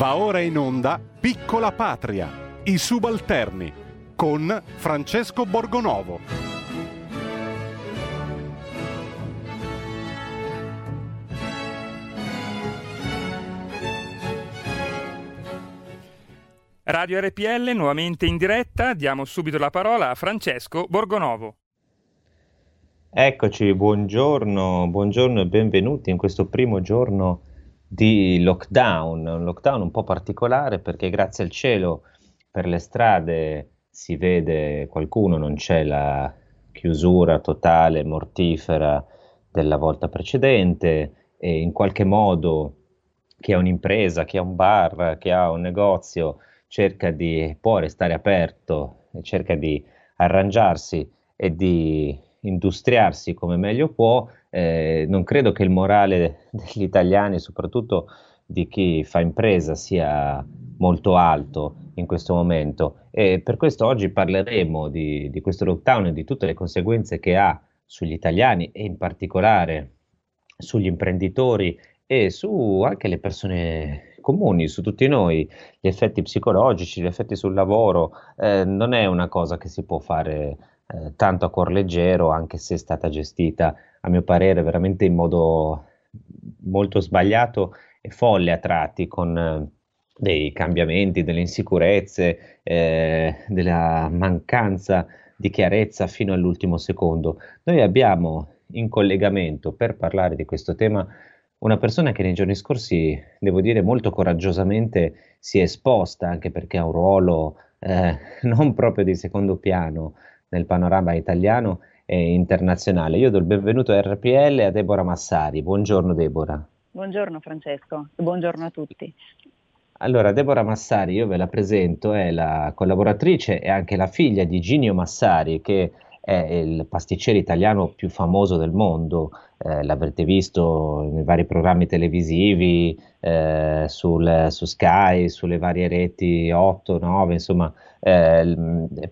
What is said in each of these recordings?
Va ora in onda Piccola Patria, i subalterni, con Francesco Borgonovo. Radio RPL nuovamente in diretta, diamo subito la parola a Francesco Borgonovo. Eccoci, buongiorno, buongiorno e benvenuti in questo primo giorno di lockdown, un lockdown un po' particolare perché grazie al cielo per le strade si vede qualcuno, non c'è la chiusura totale, mortifera della volta precedente e in qualche modo chi ha un'impresa, chi ha un bar, chi ha un negozio cerca di, può restare aperto e cerca di arrangiarsi e di industriarsi come meglio può, eh, non credo che il morale degli italiani, soprattutto di chi fa impresa, sia molto alto in questo momento. E per questo oggi parleremo di, di questo lockdown e di tutte le conseguenze che ha sugli italiani e in particolare sugli imprenditori e su anche le persone comuni, su tutti noi, gli effetti psicologici, gli effetti sul lavoro, eh, non è una cosa che si può fare eh, tanto a cuor leggero, anche se è stata gestita, a mio parere, veramente in modo molto sbagliato e folle a tratti, con eh, dei cambiamenti, delle insicurezze, eh, della mancanza di chiarezza fino all'ultimo secondo. Noi abbiamo in collegamento per parlare di questo tema una persona che nei giorni scorsi, devo dire, molto coraggiosamente si è esposta, anche perché ha un ruolo eh, non proprio di secondo piano nel panorama italiano e internazionale. Io do il benvenuto a RPL a Deborah Massari. Buongiorno Deborah. Buongiorno Francesco, buongiorno a tutti. Allora, Deborah Massari, io ve la presento, è la collaboratrice e anche la figlia di Ginio Massari, che è il pasticcere italiano più famoso del mondo, eh, l'avrete visto nei vari programmi televisivi, eh, sul, su Sky, sulle varie reti 8, 9, insomma, eh,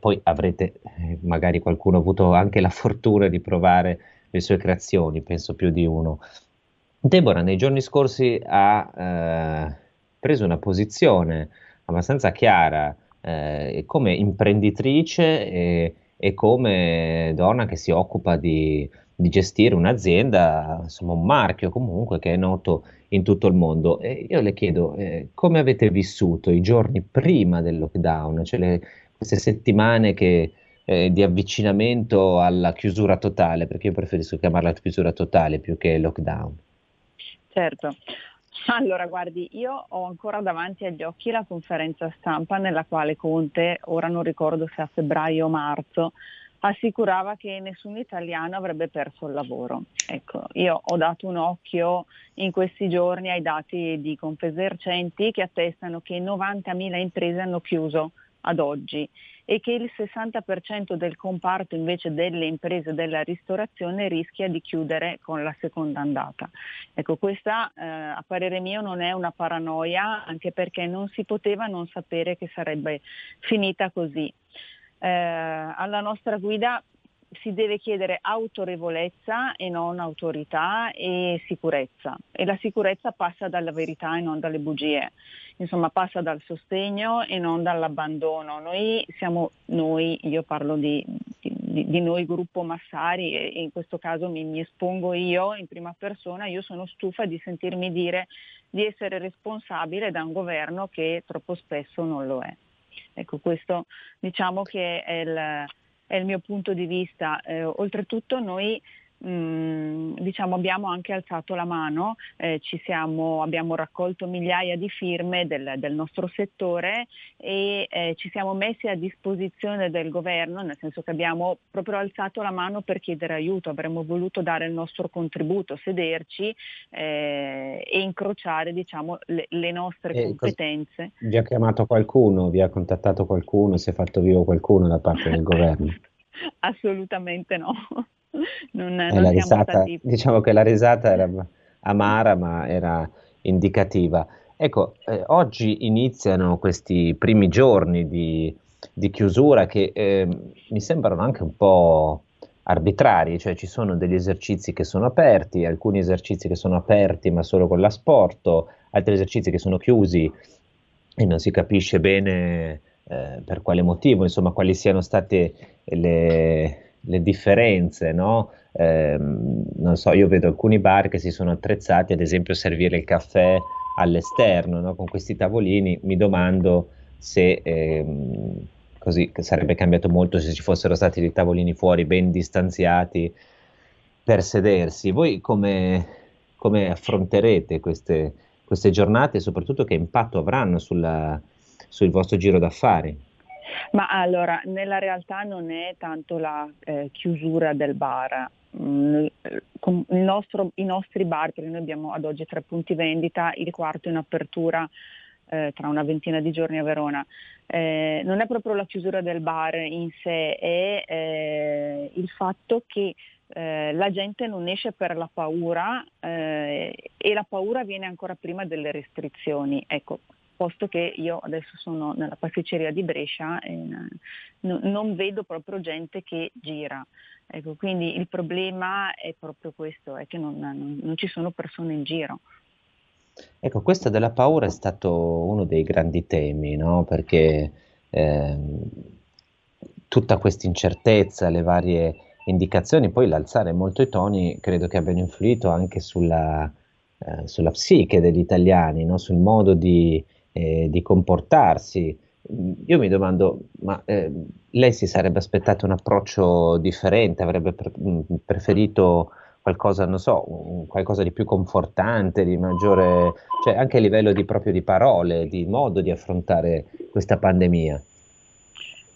poi avrete eh, magari qualcuno avuto anche la fortuna di provare le sue creazioni, penso più di uno. Deborah nei giorni scorsi ha eh, preso una posizione abbastanza chiara eh, come imprenditrice e, e, come donna che si occupa di, di, gestire un'azienda, insomma un marchio comunque che è noto in tutto il mondo. E io le chiedo eh, come avete vissuto i giorni prima del lockdown, cioè le, queste settimane che, eh, di avvicinamento alla chiusura totale, perché io preferisco chiamarla chiusura totale più che lockdown. Certo. Allora, guardi, io ho ancora davanti agli occhi la conferenza stampa nella quale Conte, ora non ricordo se a febbraio o marzo, assicurava che nessun italiano avrebbe perso il lavoro. Ecco, io ho dato un occhio in questi giorni ai dati di Confesercenti che attestano che 90.000 imprese hanno chiuso ad oggi e che il 60% del comparto invece delle imprese della ristorazione rischia di chiudere con la seconda andata. Ecco, questa eh, a parere mio non è una paranoia, anche perché non si poteva non sapere che sarebbe finita così eh, alla nostra guida si deve chiedere autorevolezza e non autorità e sicurezza. E la sicurezza passa dalla verità e non dalle bugie. Insomma, passa dal sostegno e non dall'abbandono. Noi siamo noi, io parlo di, di, di noi gruppo Massari e in questo caso mi, mi espongo io in prima persona, io sono stufa di sentirmi dire di essere responsabile da un governo che troppo spesso non lo è. Ecco, questo diciamo che è il, è il mio punto di vista. Eh, oltretutto noi Mm, diciamo, abbiamo anche alzato la mano, eh, siamo, abbiamo raccolto migliaia di firme del, del nostro settore e eh, ci siamo messi a disposizione del governo, nel senso che abbiamo proprio alzato la mano per chiedere aiuto, avremmo voluto dare il nostro contributo, sederci eh, e incrociare diciamo, le, le, nostre e competenze. Vi ha chiamato qualcuno, vi ha contattato qualcuno, si è fatto vivo qualcuno da parte del governo? Assolutamente no non, non la risata, stati... Diciamo che la risata era amara ma era indicativa. Ecco, eh, oggi iniziano questi primi giorni di, di chiusura che eh, mi sembrano anche un po' arbitrari, cioè ci sono degli esercizi che sono aperti, alcuni esercizi che sono aperti ma solo con l'asporto, altri esercizi che sono chiusi e non si capisce bene eh, per quale motivo, insomma, quali siano state le, le differenze, no? Eh, non so, io vedo alcuni bar che si sono attrezzati, ad esempio, a servire il caffè all'esterno, no? Con questi tavolini, mi domando se ehm, così sarebbe cambiato molto se ci fossero stati dei tavolini fuori ben distanziati per sedersi. Voi come, come affronterete queste, queste giornate e soprattutto che impatto avranno sulla, sul vostro giro d'affari? Ma allora, nella realtà non è tanto la eh, chiusura del bar. Mm, nostro, I nostri bar, perché noi abbiamo ad oggi tre punti vendita, il quarto in apertura eh, tra una ventina di giorni a Verona. Eh, non è proprio la chiusura del bar in sé, è eh, il fatto che eh, la gente non esce per la paura eh, e la paura viene ancora prima delle restrizioni. Ecco, posto che io adesso sono nella pasticceria di Brescia e n- non vedo proprio gente che gira. Ecco, quindi il problema è proprio questo, è che non, non, non ci sono persone in giro. Ecco, questo della paura è stato uno dei grandi temi, no? Perché eh, tutta questa incertezza, le varie indicazioni, poi l'alzare molto i toni credo che abbiano influito anche sulla, eh, sulla psiche degli italiani, no? sul modo di, eh, di comportarsi. Io mi domando, ma eh, lei si sarebbe aspettato un approccio differente, avrebbe pre- mm, preferito qualcosa, non so, qualcosa di più confortante, di maggiore, cioè anche a livello di, proprio di parole, di modo di affrontare questa pandemia?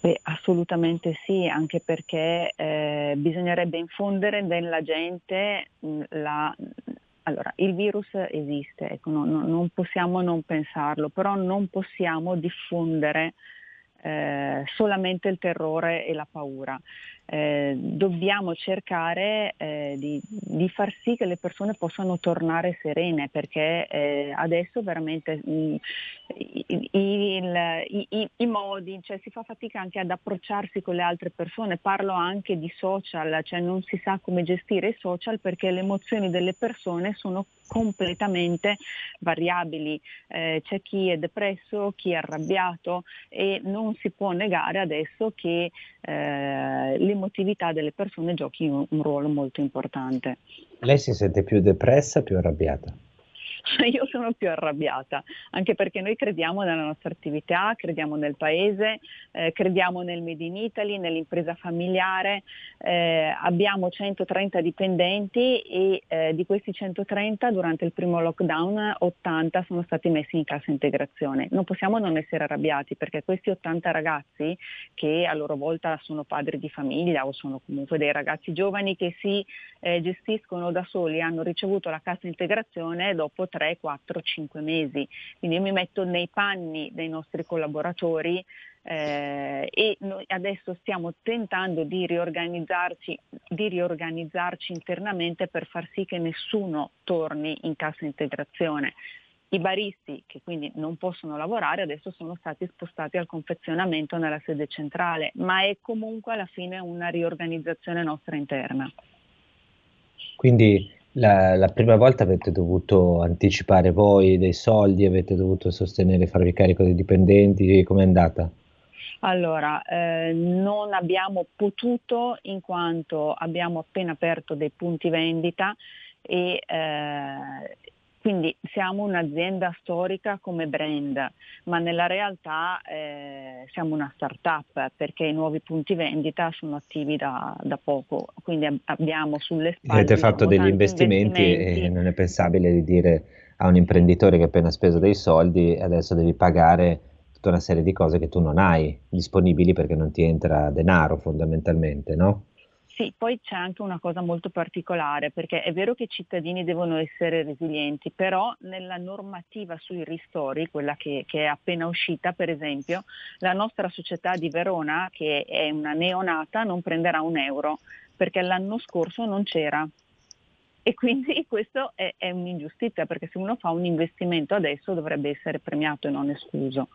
Beh, assolutamente sì, anche perché eh, bisognerebbe infondere nella gente mm, la, allora, il virus esiste, ecco, no, no, non possiamo non pensarlo, però non possiamo diffondere eh, solamente il terrore e la paura eh, dobbiamo cercare eh, di, di, far sì che le persone possano tornare serene perché eh, adesso veramente mh, mm, il, il, i, i, modi, cioè si fa fatica anche ad approcciarsi con le altre persone, parlo anche di social, cioè non si sa come gestire i social perché le emozioni delle persone sono completamente variabili, eh, c'è chi è depresso, chi è arrabbiato e non si può negare adesso che eh, l'emotività delle persone giochi un, un ruolo molto importante. Lei si sente più depressa più arrabbiata? io sono più arrabbiata, anche perché noi crediamo nella nostra attività, crediamo nel paese, eh, crediamo nel Made in Italy, nell'impresa familiare, eh, abbiamo 130 dipendenti e eh, di questi 130 durante il primo lockdown 80 sono stati messi in cassa integrazione. Non possiamo non essere arrabbiati perché questi 80 ragazzi che a loro volta sono padri di famiglia o sono comunque dei ragazzi giovani che si eh, gestiscono da soli hanno ricevuto la cassa integrazione dopo 3, 4, 5 mesi. Quindi io mi metto nei panni dei nostri collaboratori eh, e noi adesso stiamo tentando di riorganizzarci, di riorganizzarci internamente per far sì che nessuno torni in cassa integrazione. I baristi che quindi non possono lavorare adesso sono stati spostati al confezionamento nella sede centrale, ma è comunque alla fine una riorganizzazione nostra interna. Quindi la, la, prima volta avete dovuto anticipare voi dei soldi, avete dovuto sostenere, farvi carico dei dipendenti, com'è andata? Allora, eh, non abbiamo potuto in quanto abbiamo appena aperto dei punti vendita e eh, quindi siamo un'azienda storica come brand, ma nella realtà eh, siamo una start-up perché i nuovi punti vendita sono attivi da, da poco, quindi ab- abbiamo sulle spalle... Avete fatto degli investimenti, investimenti, e non è pensabile di dire a un imprenditore che ha appena speso dei soldi adesso devi pagare tutta una serie di cose che tu non hai disponibili perché non ti entra denaro fondamentalmente, no? Sì, poi c'è anche una cosa molto particolare, perché è vero che i cittadini devono essere resilienti, però nella normativa sui ristori, quella che, che, è appena uscita, per esempio, la nostra società di Verona, che è una neonata, non prenderà un euro, perché l'anno scorso non c'era. E quindi questo è, è un'ingiustizia, perché se uno fa un investimento adesso dovrebbe essere premiato e non escluso.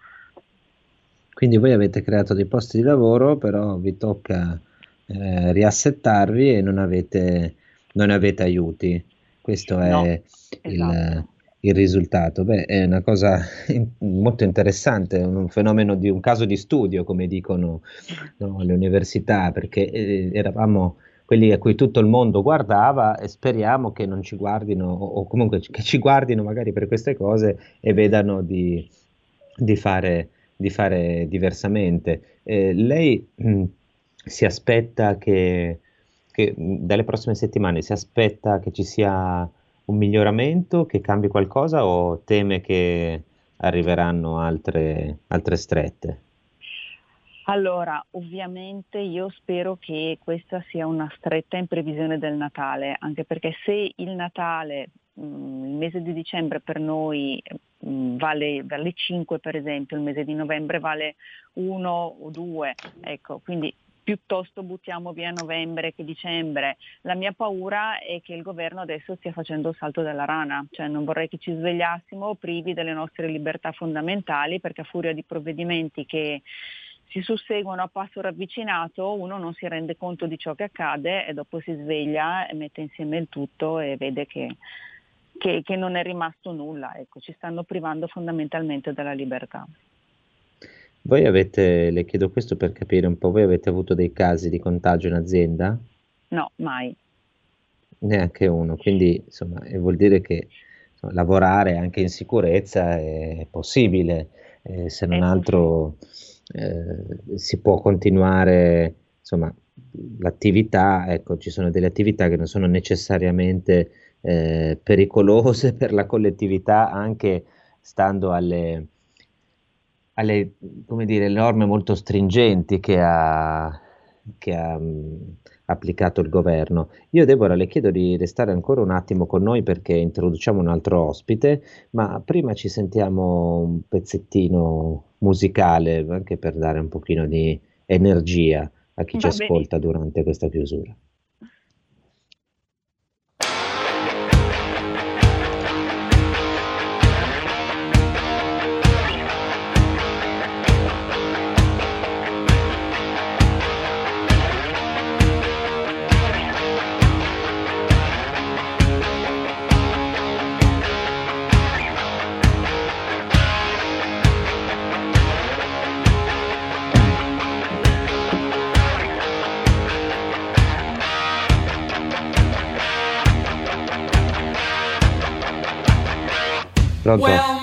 Quindi voi avete creato dei posti di lavoro, però vi tocca eh, riassettarvi e non avete, non avete aiuti. Questo è no, il, esatto. il risultato? Beh, è una cosa molto interessante, un fenomeno di un caso di studio, come dicono no, le università, perché eh, eravamo quelli a cui tutto il mondo guardava e speriamo che non ci guardino o comunque che ci guardino magari per queste cose e vedano di, di, fare, di fare, diversamente. Eh, lei mh, si aspetta che, che dalle prossime settimane si aspetta che ci sia un miglioramento, che cambi qualcosa o teme che arriveranno altre, altre strette? Allora, ovviamente io spero che questa sia una stretta in previsione del Natale, anche perché se il Natale, mm, il mese di dicembre per noi mm, vale, vale 5 per esempio, il mese di novembre vale 1 o 2, ecco, quindi piuttosto buttiamo via novembre che dicembre. La mia paura è che il governo adesso stia facendo il salto della rana, cioè non vorrei che ci svegliassimo privi delle nostre libertà fondamentali perché a furia di provvedimenti che si susseguono a passo ravvicinato, uno non si rende conto di ciò che accade e dopo si sveglia e mette insieme il tutto e vede che, che, che non è rimasto nulla. Ecco, ci stanno privando fondamentalmente della libertà. Voi avete, le chiedo questo per capire un po', voi avete avuto dei casi di contagio in azienda? No, mai. Neanche uno, quindi insomma vuol dire che insomma, lavorare anche in sicurezza è possibile, eh, se non è altro eh, si può continuare, insomma, l'attività, ecco, ci sono delle attività che non sono necessariamente eh, pericolose per la collettività anche stando alle alle come dire, norme molto stringenti che ha, che ha mh, applicato il governo. Io Deborah le chiedo di restare ancora un attimo con noi perché introduciamo un altro ospite, ma prima ci sentiamo un pezzettino musicale anche per dare un pochino di energia a chi Va ci bene. ascolta durante questa chiusura. Pronto? Well,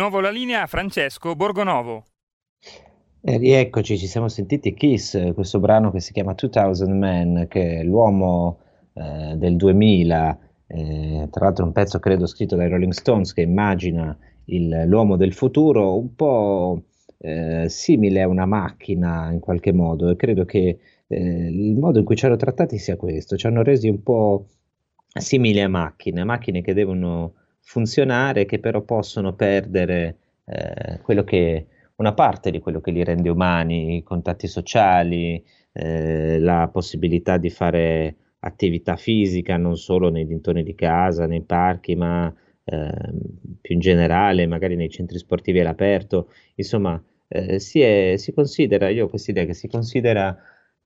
nuovo la linea a Francesco Borgonovo. E rieccoci, ci siamo sentiti Kiss, questo brano che si chiama 2000 Man, che è l'uomo eh, del 2000, eh, tra l'altro un pezzo credo scritto dai Rolling Stones che immagina il, l'uomo del futuro un po' eh, simile a una macchina in qualche modo e credo che eh, il modo in cui ci hanno trattati sia questo, ci hanno resi un po' simili a macchine, macchine che devono funzionare che però possono perdere eh, che una parte di quello che li rende umani, i contatti sociali, eh, la possibilità di fare attività fisica non solo nei dintorni di casa, nei parchi, ma eh, più in generale, magari nei centri sportivi all'aperto. Insomma, eh, si, è, si considera, io ho questa idea che si considera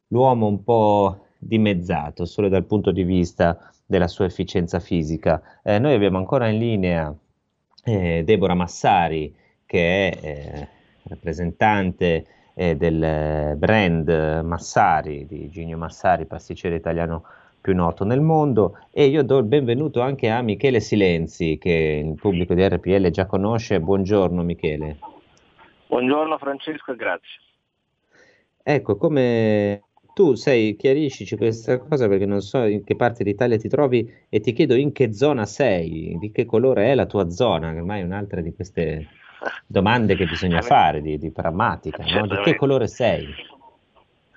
l'uomo un po' dimezzato solo dal punto di vista della sua efficienza fisica. Eh, noi abbiamo ancora in linea eh, Deborah Massari, che è eh, rappresentante eh, del brand Massari di Gigno Massari, pasticcere italiano più noto nel mondo e io do il benvenuto anche a Michele Silenzi che il pubblico di RPL già conosce. Buongiorno Michele. Buongiorno Francesco e grazie. Ecco, come tu sei, chiariscici questa cosa perché non so in che parte d'Italia ti trovi e ti chiedo in che zona sei, di che colore è la tua zona, che ormai è un'altra di queste domande che bisogna fare, di, di pragmatica, no? di che colore sei?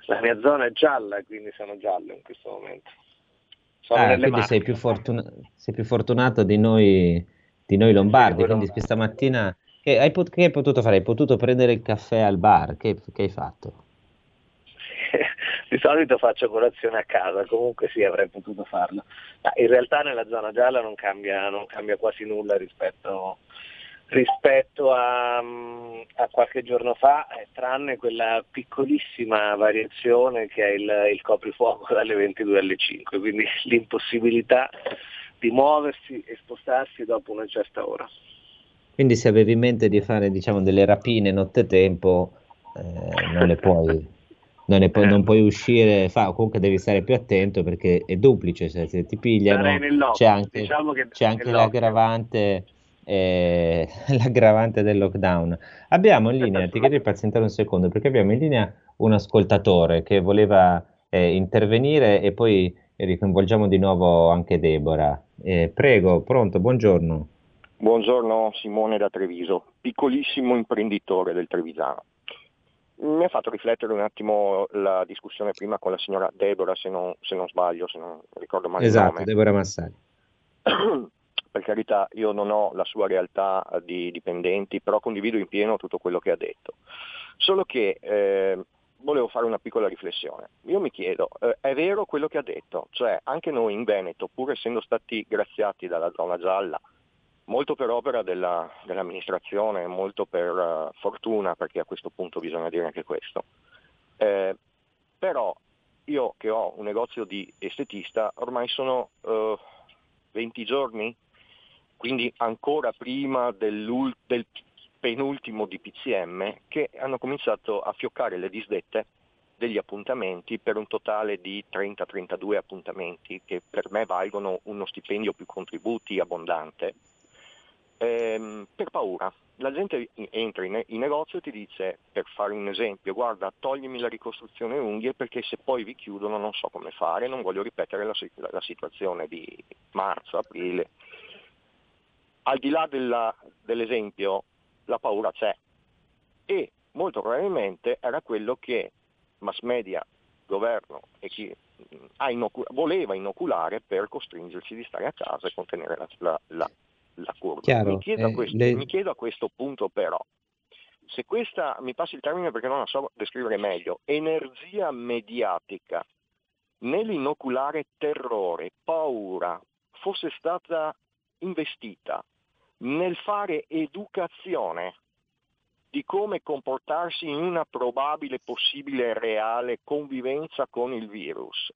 La mia zona è gialla, quindi sono giallo in questo momento. Sono ah, quindi sei più, fortuna- sei più, fortunato di noi, di noi lombardi, quindi questa mattina che hai, pot- che hai, potuto fare? Hai potuto prendere il caffè al bar, che, che hai fatto? Di solito faccio colazione a casa, comunque sì avrei potuto farlo. Ma in realtà nella zona gialla non cambia, non cambia quasi nulla rispetto, rispetto a, a, qualche giorno fa, eh, tranne quella piccolissima variazione che è il, il coprifuoco dalle 22 alle 5, quindi l'impossibilità di muoversi e spostarsi dopo una certa ora. Quindi se avevi in mente di fare diciamo, delle rapine nottetempo, eh, non le puoi non, ne pu- non puoi uscire, fa, comunque devi stare più attento perché è duplice, se, se ti pigliano c'è anche, diciamo c'è anche l'aggravante, eh, l'aggravante, del lockdown. Abbiamo in linea, ti chiedo di pazientare un secondo perché abbiamo in linea un ascoltatore che voleva eh, intervenire e poi ricoinvolgiamo di nuovo anche Deborah. Eh, prego, pronto, buongiorno. Buongiorno Simone da Treviso, piccolissimo imprenditore del Trevisano. Mi ha fatto riflettere un attimo la discussione prima con la signora Deborah, se non, se non sbaglio, se non ricordo male esatto, il nome. Deborah Massari. per carità, io non ho la sua realtà di dipendenti, però condivido in pieno tutto quello che ha detto. Solo che eh, volevo fare una piccola riflessione. Io mi chiedo, eh, è vero quello che ha detto? Cioè, anche noi in Veneto, pur essendo stati graziati dalla zona gialla, molto per opera della, dell'amministrazione, molto per uh, fortuna, perché a questo punto bisogna dire anche questo. Eh, però io che ho un negozio di estetista, ormai sono uh, 20 giorni, quindi ancora prima del penultimo di PCM, che hanno cominciato a fioccare le disdette degli appuntamenti per un totale di 30-32 appuntamenti che per me valgono uno stipendio più contributi abbondante ehm, per paura. La gente entra in, in, negozio e ti dice, per fare un esempio, guarda, toglimi la ricostruzione unghie perché se poi vi chiudono non so come fare, non voglio ripetere la, la, la situazione di marzo, aprile. Al di là della, dell'esempio, la paura c'è e molto probabilmente era quello che mass media, governo e chi inocul- voleva inoculare per costringerci di stare a casa e contenere la, la, la curva. Chiaro, mi, chiedo eh, questo, le... mi, chiedo a questo punto però, se questa, mi passi il termine perché non la so descrivere meglio, energia mediatica nell'inoculare terrore, paura, fosse stata investita nel fare educazione di come comportarsi in una probabile, possibile, reale convivenza con il virus,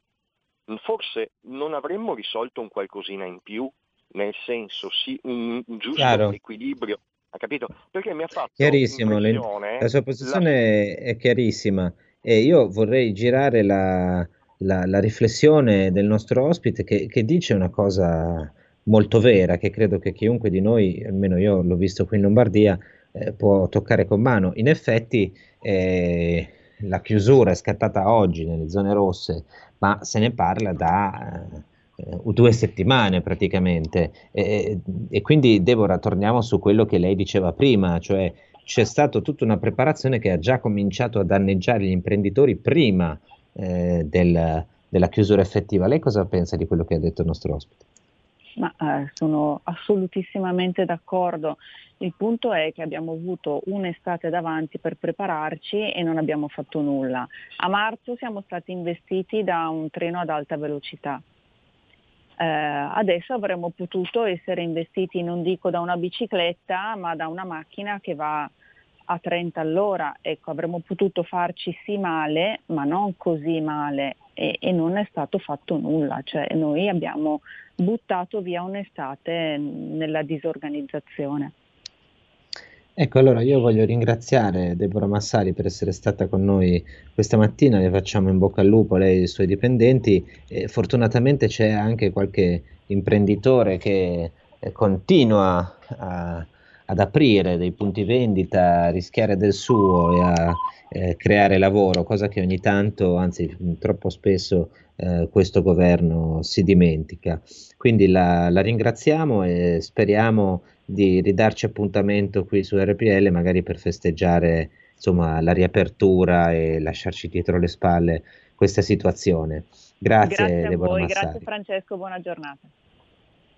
forse non avremmo risolto un qualcosina in più nel senso sì, un, un giusto Chiaro. equilibrio. Ha capito? Perché mi ha fatto Chiarissimo, la sua posizione la... è chiarissima e io vorrei girare la, la, la riflessione del nostro ospite che, che, dice una cosa molto vera che credo che chiunque di noi, almeno io l'ho visto qui in Lombardia, eh, può toccare con mano. In effetti eh, la chiusura è scattata oggi nelle zone rosse, ma se ne parla da... Eh, eh, due settimane praticamente. E, e, quindi, Deborah, torniamo su quello che lei diceva prima, cioè c'è stata tutta una preparazione che ha già cominciato a danneggiare gli imprenditori prima eh, del, della chiusura effettiva. Lei cosa pensa di quello che ha detto il nostro ospite? Ma eh, sono assolutissimamente d'accordo. Il punto è che abbiamo avuto un'estate davanti per prepararci e non abbiamo fatto nulla. A marzo siamo stati investiti da un treno ad alta velocità. Eh, adesso avremmo potuto essere investiti, non dico da una bicicletta, ma da una macchina che va a 30 all'ora. Ecco, avremmo potuto farci sì male, ma non così male e, e non è stato fatto nulla. Cioè, noi abbiamo buttato via un'estate nella disorganizzazione. Ecco, allora io voglio ringraziare Deborah Massari per essere stata con noi questa mattina, le facciamo in bocca al lupo lei e i suoi dipendenti. E fortunatamente c'è anche qualche imprenditore che eh, continua a, ad aprire dei punti vendita, a rischiare del suo e a eh, creare lavoro, cosa che ogni tanto, anzi troppo spesso, eh, questo governo si dimentica. Quindi la, la, ringraziamo e speriamo di ridarci appuntamento qui su RPL, magari per festeggiare insomma, la riapertura e lasciarci dietro le spalle questa situazione. Grazie, grazie a Deborah voi, Massari. grazie Francesco, buona giornata.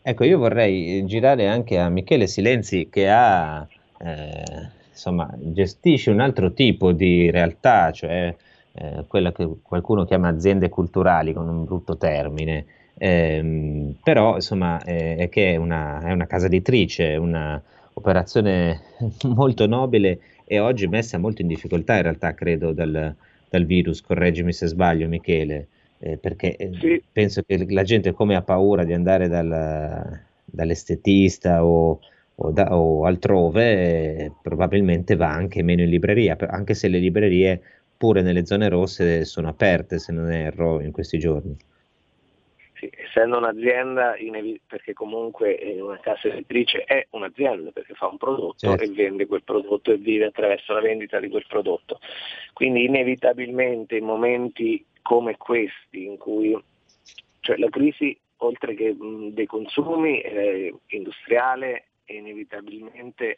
Ecco, io vorrei girare anche a Michele Silenzi che ha, eh, insomma, gestisce un altro tipo di realtà, cioè eh, quella che qualcuno chiama aziende culturali con un brutto termine, eh, però insomma è che è una, è una casa editrice, una operazione molto nobile e oggi messa molto in difficoltà in realtà credo dal, dal virus, correggimi se sbaglio Michele eh, perché eh, sì. penso che la gente come ha paura di andare dal, dall'estetista o, o, da, o altrove, eh, probabilmente va anche meno in libreria, anche se le librerie pure nelle zone rosse sono aperte, se non erro, in questi giorni. Sì, essendo un'azienda, perché comunque una casa editrice è un'azienda perché fa un prodotto certo. e vende quel prodotto e vive attraverso la vendita di quel prodotto. Quindi inevitabilmente in momenti come questi, in cui cioè, la crisi, oltre che mh, dei consumi, eh, industriale, inevitabilmente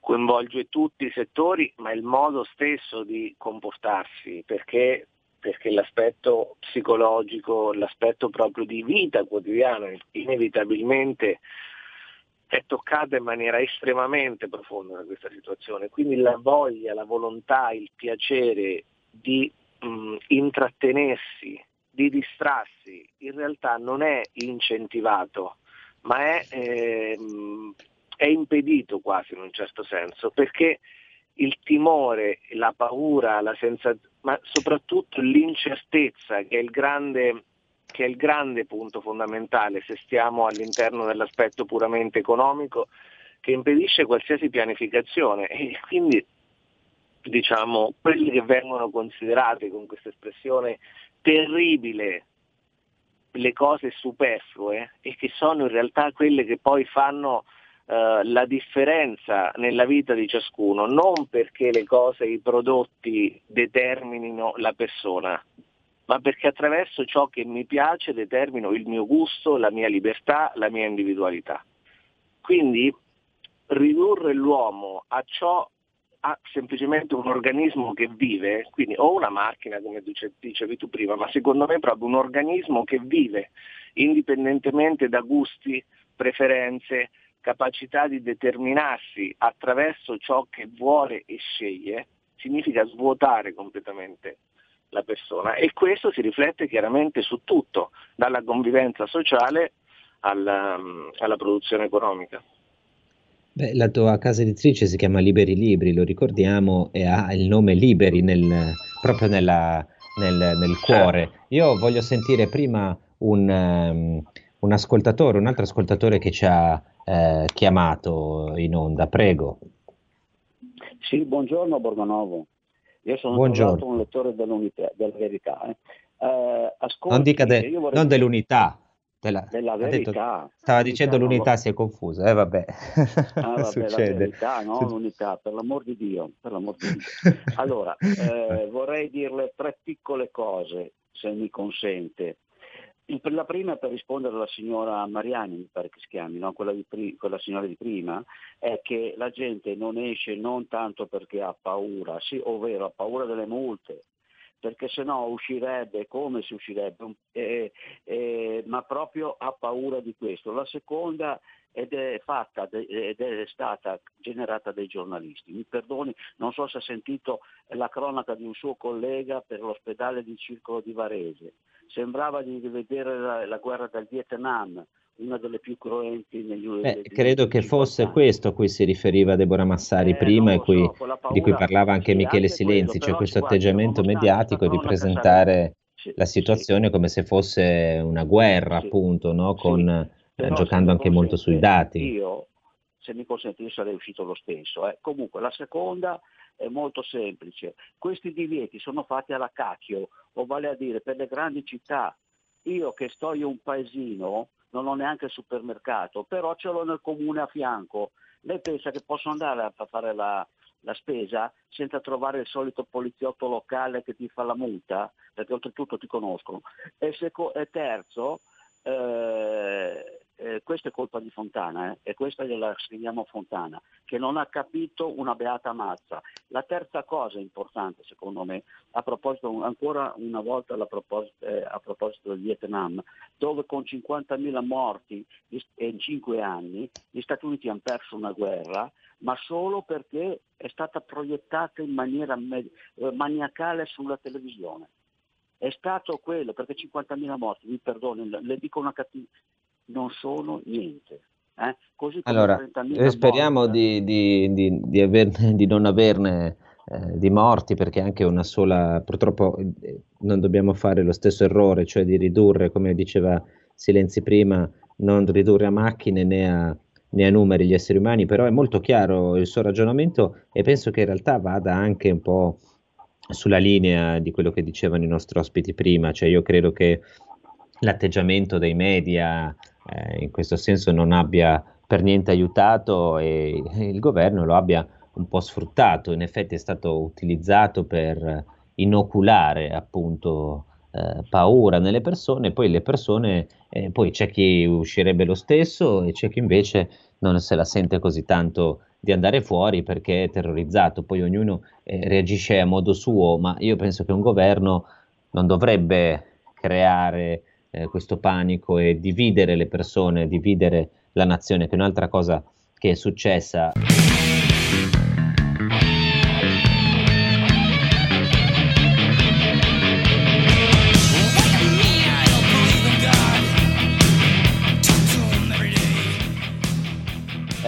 coinvolge tutti i settori, ma il modo stesso di comportarsi, perché, perché l'aspetto psicologico, l'aspetto proprio di vita quotidiana, inevitabilmente è toccata in maniera estremamente profonda da questa situazione. Quindi la voglia, la volontà, il piacere di mh, intrattenersi, di distrarsi, in realtà non è incentivato, ma è, eh, è impedito quasi in un certo senso, perché il timore, la paura, la sensazione, ma soprattutto l'incertezza che è il grande che è il grande punto fondamentale se stiamo all'interno dell'aspetto puramente economico che impedisce qualsiasi pianificazione. E quindi diciamo, quelli che vengono considerati con questa espressione terribile le cose superflue e che sono in realtà quelle che poi fanno Uh, la differenza nella vita di ciascuno, non perché le cose, i prodotti determinino la persona, ma perché attraverso ciò che mi piace determino il mio gusto, la mia libertà, la mia individualità. Quindi ridurre l'uomo a ciò ha semplicemente un organismo che vive, quindi o una macchina come dicevi tu prima, ma secondo me proprio un organismo che vive indipendentemente da gusti, preferenze, capacità di determinarsi attraverso ciò che vuole e sceglie, significa svuotare completamente la persona e questo si riflette chiaramente su tutto, dalla convivenza sociale alla, alla produzione economica. Beh, la tua casa editrice si chiama Liberi Libri, lo ricordiamo, e ha il nome Liberi nel, proprio nella, nel, nel, cuore. Io voglio sentire prima un, um, un, ascoltatore, un altro ascoltatore che ci ha eh, chiamato in onda, prego. Sì, buongiorno Borgonovo. Io sono buongiorno. un lettore della verità. Eh. Eh, ascolti, non, dica de, vorrei... non dell'unità, della, della verità. Detto, stava dicendo l'unità, si è confuso, eh vabbè. Ah, vabbè Succede. Verità, no, l'unità, per l'amor di Dio. L'amor di Dio. Allora, eh, vorrei dirle tre piccole cose, se mi consente. La prima per rispondere alla signora Mariani, mi pare che si chiami, no? quella, pri- quella, signora di prima, è che la gente non esce non tanto perché ha paura, sì, ovvero ha paura delle multe, perché se no uscirebbe come si uscirebbe, eh, eh, ma proprio ha paura di questo. La seconda ed è fatta ed è stata generata dai giornalisti. Mi perdoni, non so se ha sentito la cronaca di un suo collega per l'ospedale di Circolo di Varese. Sembrava di rivedere la, la guerra del Vietnam, una delle più cruenti negli ultimi eh, Credo che fosse anni. questo a cui si riferiva Deborah Massari eh, prima e cui, paura, di cui parlava anche sì, Michele Silenzi, quello, cioè questo atteggiamento mediatico di presentare sì, la situazione sì. come se fosse una guerra, appunto, no? con, eh, giocando anche molto sui dati. Io, se mi consentite, sarei uscito lo stesso. Eh. Comunque, la seconda è molto semplice. Questi divieti sono fatti alla cacchio, o vale a dire per le grandi città. Io che sto in un paesino, non ho neanche il supermercato, però ce l'ho nel comune a fianco. Lei pensa che posso andare a fare la, la spesa senza trovare il solito poliziotto locale che ti fa la multa, perché oltretutto ti conoscono. E, seco- e terzo, eh, eh, questa è colpa di Fontana eh, e questa gliela scriviamo a Fontana, che non ha capito una beata mazza. La terza cosa importante secondo me, a proposito, ancora una volta proposito, eh, a proposito del Vietnam, dove con 50.000 morti in 5 anni gli Stati Uniti hanno perso una guerra, ma solo perché è stata proiettata in maniera eh, maniacale sulla televisione è stato quello, perché 50.000 morti, mi perdoni, le dico una cattiva, non sono niente. Eh? Così allora, speriamo di, di, di, averne, di, non averne eh, di morti, perché anche una sola, purtroppo eh, non dobbiamo fare lo stesso errore, cioè di ridurre, come diceva Silenzi prima, non ridurre a macchine né a, né a numeri gli esseri umani, però è molto chiaro il suo ragionamento e penso che in realtà vada anche un po' sulla linea di quello che dicevano i nostri ospiti prima, cioè io credo che l'atteggiamento dei media eh, in questo senso non abbia per niente aiutato e il governo lo abbia un po' sfruttato, in effetti è stato utilizzato per inoculare appunto eh, paura nelle persone, poi le persone, eh, poi c'è chi uscirebbe lo stesso e c'è chi invece non se la sente così tanto di andare fuori perché è terrorizzato, poi ognuno eh, reagisce a modo suo, ma io penso che un governo non dovrebbe creare eh, questo panico e dividere le persone, dividere la nazione, che è un'altra cosa che è successa.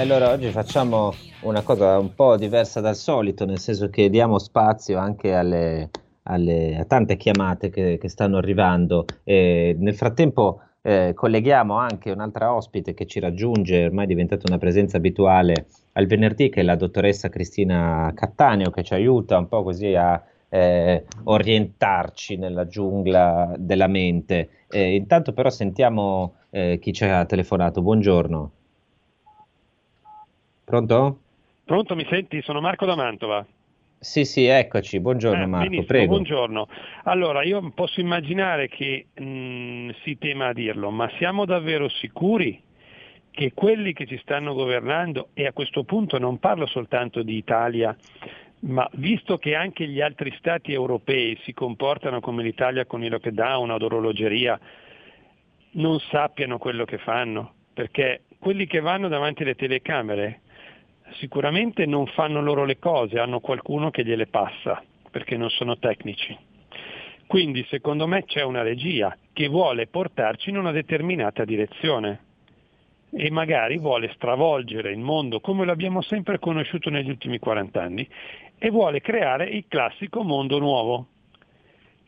allora oggi facciamo una cosa un po' diversa dal solito, nel senso che diamo spazio anche alle, alle, a tante chiamate che, che stanno arrivando. E nel frattempo eh, colleghiamo anche un'altra ospite che ci raggiunge, ormai è diventata una presenza abituale al venerdì, che è la dottoressa Cristina Cattaneo, che ci aiuta un po' così a eh, orientarci nella giungla della mente. Eh, intanto però sentiamo eh, chi ci ha telefonato. Buongiorno. Pronto? Pronto, mi senti? Sono Marco da Mantova. Sì, sì, eccoci. Buongiorno eh, Marco, prego. Buongiorno. Allora, io posso immaginare che mh, mm, si tema a dirlo, ma siamo davvero sicuri che quelli che ci stanno governando, e a questo punto non parlo soltanto di Italia, ma visto che anche gli altri stati europei si comportano come l'Italia con il lockdown ad orologeria, non sappiano quello che fanno? Perché quelli che vanno davanti alle telecamere sicuramente non fanno loro le cose, hanno qualcuno che gliele passa, perché non sono tecnici. Quindi secondo me c'è una regia che vuole portarci in una determinata direzione e magari vuole stravolgere il mondo come l'abbiamo sempre conosciuto negli ultimi 40 anni e vuole creare il classico mondo nuovo.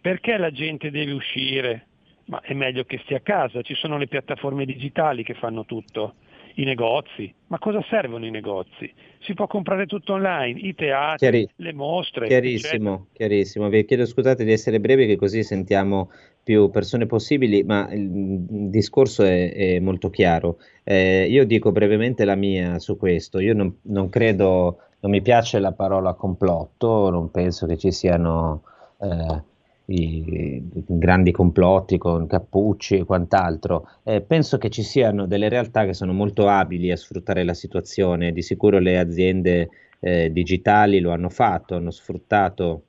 Perché la gente deve uscire? Ma è meglio che stia a casa, ci sono le piattaforme digitali che fanno tutto i negozi. Ma cosa servono i negozi? Si può comprare tutto online, i teatri, Chiari- le mostre. Chiarissimo, eccetera. chiarissimo. Vi chiedo scusate di essere brevi che così sentiamo più persone possibili, ma il, discorso è, è molto chiaro. Eh, io dico brevemente la mia su questo. Io non, non, credo, non mi piace la parola complotto, non penso che ci siano... Eh, i, i grandi complotti con cappucci e quant'altro. Eh, penso che ci siano delle realtà che sono molto abili a sfruttare la situazione, di sicuro le aziende eh, digitali lo hanno fatto, hanno sfruttato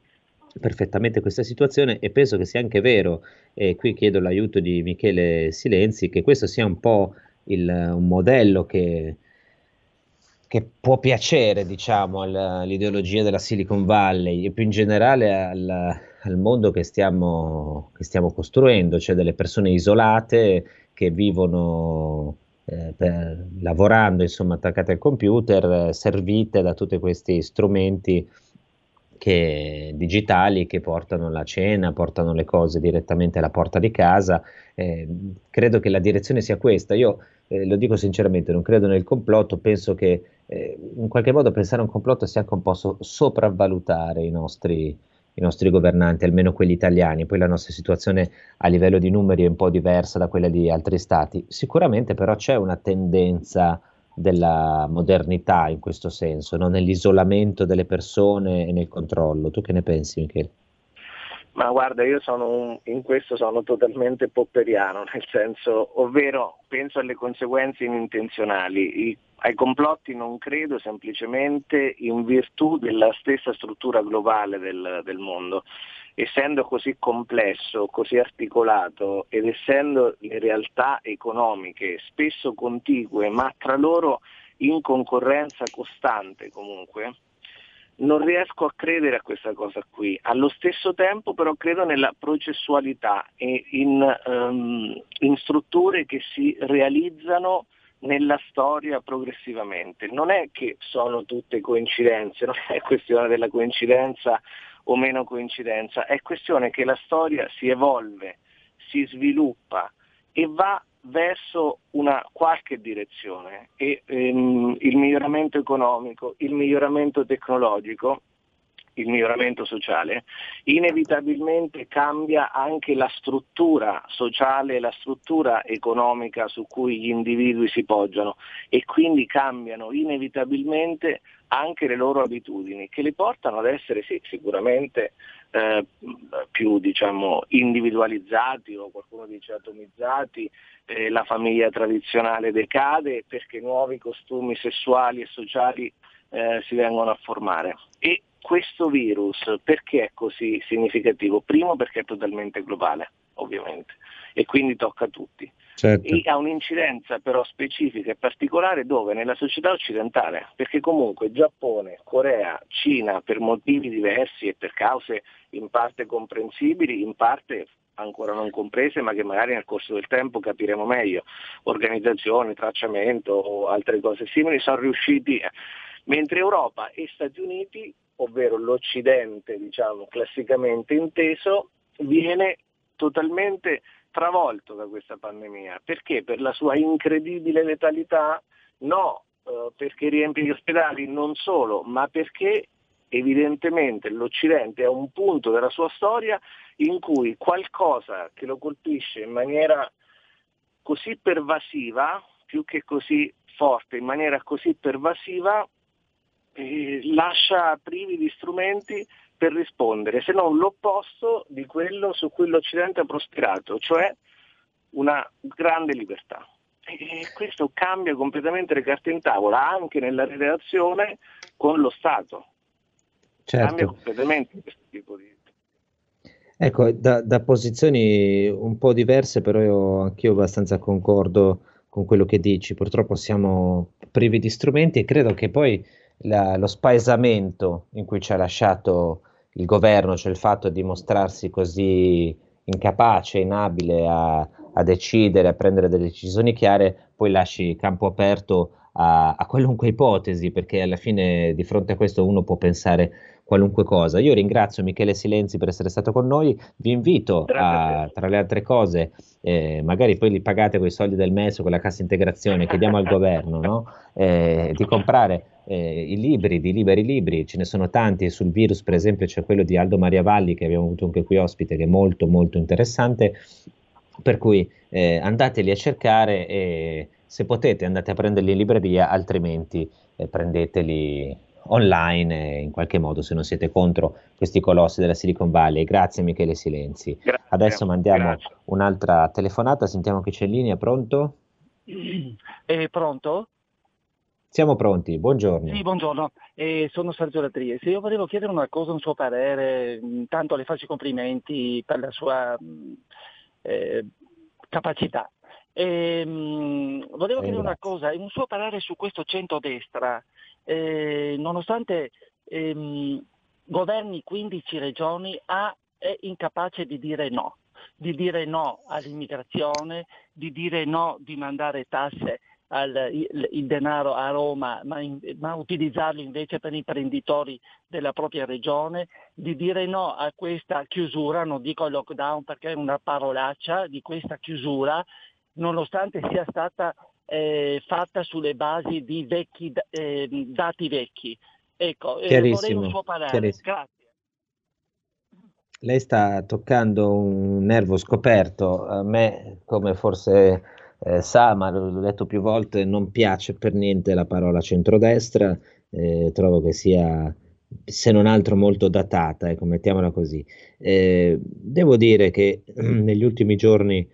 perfettamente questa situazione e penso che sia anche vero, e qui chiedo l'aiuto di Michele Silenzi, che questo sia un po' il, un modello che, che può piacere diciamo, all'ideologia della Silicon Valley e più in generale al, al mondo che stiamo, che stiamo, costruendo, cioè delle persone isolate che vivono eh, per, lavorando, insomma, attaccate al computer, eh, servite da tutti questi strumenti che, digitali che portano la cena, portano le cose direttamente alla porta di casa. Eh, credo che la direzione sia questa. Io eh, lo dico sinceramente, non credo nel complotto, penso che eh, in qualche modo pensare a un complotto sia anche un po' so- sopravvalutare i nostri, i nostri governanti, almeno quelli italiani. Poi la nostra situazione a livello di numeri è un po' diversa da quella di altri stati. Sicuramente però c'è una tendenza della modernità in questo senso, no? nell'isolamento delle persone e nel controllo. Tu che ne pensi, Michele? Ma guarda, io un, in questo sono totalmente popperiano, nel senso, ovvero penso alle conseguenze inintenzionali. I, ai complotti non credo semplicemente in virtù della stessa struttura globale del, del mondo essendo così complesso, così articolato ed essendo le realtà economiche spesso contigue ma tra loro in concorrenza costante comunque, non riesco a credere a questa cosa qui. Allo stesso tempo però credo nella processualità e in, um, in strutture che si realizzano nella storia progressivamente. Non è che sono tutte coincidenze, non è questione della coincidenza o meno coincidenza, è questione che la storia si evolve, si sviluppa e va verso una qualche direzione e ehm, il miglioramento economico, il miglioramento tecnologico, il miglioramento sociale, inevitabilmente cambia anche la struttura sociale la struttura economica su cui gli individui si poggiano e quindi cambiano inevitabilmente anche le loro abitudini che le portano ad essere sì, sicuramente eh, più diciamo, individualizzati o qualcuno dice atomizzati, eh, la famiglia tradizionale decade perché nuovi costumi sessuali e sociali eh, si vengono a formare. E questo virus perché è così significativo? Primo perché è totalmente globale, ovviamente, e quindi tocca a tutti. Certo. Ha un'incidenza però specifica e particolare dove? Nella società occidentale, perché comunque Giappone, Corea, Cina, per motivi diversi e per cause in parte comprensibili, in parte ancora non comprese, ma che magari nel corso del tempo capiremo meglio, organizzazione, tracciamento o altre cose simili, sono riusciti, mentre Europa e Stati Uniti, ovvero l'Occidente, diciamo classicamente inteso, viene totalmente travolto da questa pandemia. Perché? Per la sua incredibile letalità? No, eh, perché riempie gli ospedali non solo, ma perché evidentemente l'Occidente è un punto della sua storia in cui qualcosa che lo colpisce in maniera così pervasiva, più che così forte, in maniera così pervasiva, eh, lascia privi di strumenti per rispondere, se non l'opposto di quello su cui l'Occidente ha prosperato, cioè una grande libertà. E questo cambia completamente le carte in tavola, anche nella relazione con lo Stato. Certo. Cambia completamente questo tipo di... Ecco, da, da, posizioni un po' diverse, però io anch'io abbastanza concordo con quello che dici. Purtroppo siamo privi di strumenti e credo che poi la, lo spaesamento in cui ci ha lasciato il governo, cioè il fatto di mostrarsi così incapace, inabile a, a decidere, a prendere delle decisioni chiare, poi lasci campo aperto a, a, qualunque ipotesi, perché alla fine di fronte a questo uno può pensare qualunque cosa. Io ringrazio Michele Silenzi per essere stato con noi, vi invito a, tra le altre cose, eh, magari poi li pagate con i soldi del MES o con la cassa integrazione, chiediamo al governo no? eh, di comprare eh, i libri di Liberi Libri, ce ne sono tanti, sul virus per esempio c'è quello di Aldo Maria Valli che abbiamo avuto anche qui ospite che è molto molto interessante, per cui eh, andateli a cercare e se potete andate a prenderli in libreria, altrimenti eh, prendeteli online in qualche modo se non siete contro questi colossi della Silicon Valley. Grazie Michele Silenzi. Grazie, Adesso mandiamo grazie. un'altra telefonata, sentiamo chi c'è in linea, pronto? Eh, pronto? Siamo pronti, buongiorno. Sì, buongiorno, eh, sono Sergio Latriesi. Io volevo chiedere una cosa, un suo parere, intanto le faccio i complimenti per la sua eh, capacità. E, mh, volevo eh, chiedere una cosa, un suo parere su questo centrodestra, eh, nonostante ehm, governi 15 regioni, ha, è incapace di dire no, di dire no all'immigrazione, di dire no di mandare tasse al, il, il, denaro a Roma, ma, in, ma, utilizzarlo invece per imprenditori della propria regione, di dire no a questa chiusura, non dico lockdown perché è una parolaccia, di questa chiusura, nonostante sia stata eh, fatta sulle basi di vecchi, eh, dati vecchi. Ecco, eh, vorrei un suo parere. Grazie. Lei sta toccando un nervo scoperto, a me come forse eh, sa, ma l'ho detto più volte, non piace per niente la parola centrodestra, eh, trovo che sia se non altro molto datata, ecco, mettiamola così. Eh, devo dire che negli ultimi giorni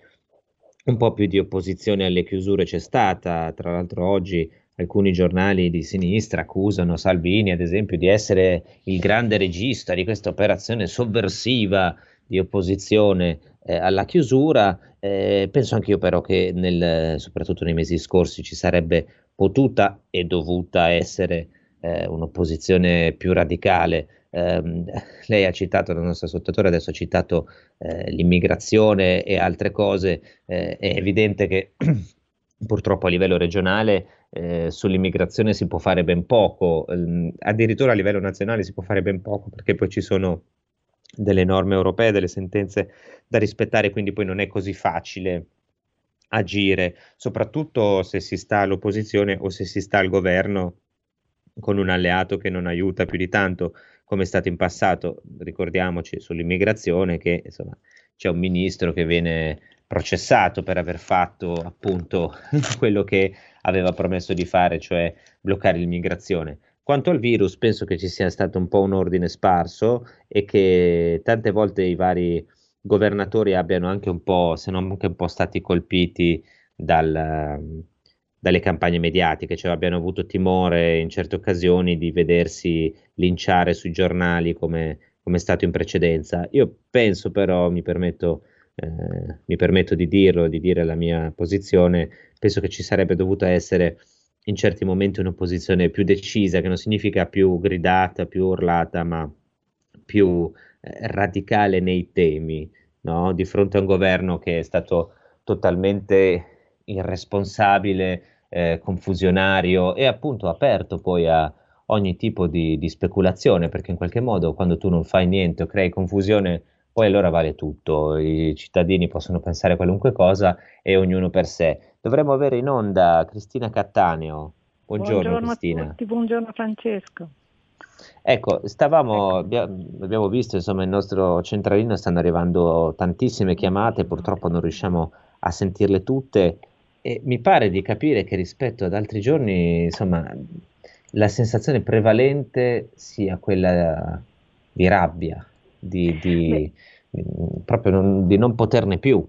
un po' più di opposizione alle chiusure c'è stata, tra l'altro oggi alcuni giornali di sinistra accusano Salvini, ad esempio, di essere il grande regista di questa operazione sovversiva di opposizione eh, alla chiusura. Eh, penso anch'io però che nel, soprattutto nei mesi scorsi ci sarebbe potuta e dovuta essere eh, un'opposizione più radicale. Eh, lei ha citato, la nostra sottatore adesso ha citato eh, l'immigrazione e altre cose, eh, è evidente che purtroppo a livello regionale eh, sull'immigrazione si può fare ben poco, ehm, addirittura a livello nazionale si può fare ben poco perché poi ci sono delle norme europee, delle sentenze da rispettare, quindi poi non è così facile agire, soprattutto se si sta all'opposizione o se si sta al governo con un alleato che non aiuta più di tanto, come è stato in passato. Ricordiamoci sull'immigrazione che insomma, c'è un ministro che viene processato per aver fatto appunto quello che aveva promesso di fare, cioè bloccare l'immigrazione. Quanto al virus, penso che ci sia stato un po' un ordine sparso e che tante volte i vari governatori abbiano anche un po', se non anche un po' stati colpiti dal, dalle campagne mediatiche, cioè abbiano avuto timore in certe occasioni di vedersi linciare sui giornali come, come è stato in precedenza. Io penso però, mi permetto, eh, mi permetto di dirlo, di dire la mia posizione, penso che ci sarebbe dovuta essere in certi momenti un'opposizione più decisa, che non significa più gridata, più urlata, ma più eh, radicale nei temi, no? di fronte a un governo che è stato totalmente irresponsabile, eh, confusionario e appunto aperto poi a ogni tipo di, di speculazione, perché in qualche modo quando tu non fai niente o crei confusione, poi allora vale tutto, i cittadini possono pensare qualunque cosa e ognuno per sé. Dovremmo avere in onda Cristina Cattaneo. Buongiorno, buongiorno Cristina. A tutti, buongiorno Francesco. Ecco, stavamo, abbiamo visto, insomma, il nostro centralino stanno arrivando tantissime chiamate, purtroppo non riusciamo a sentirle tutte e mi pare di capire che rispetto ad altri giorni, insomma, la sensazione prevalente sia quella di rabbia, di, di, proprio non, di non poterne più.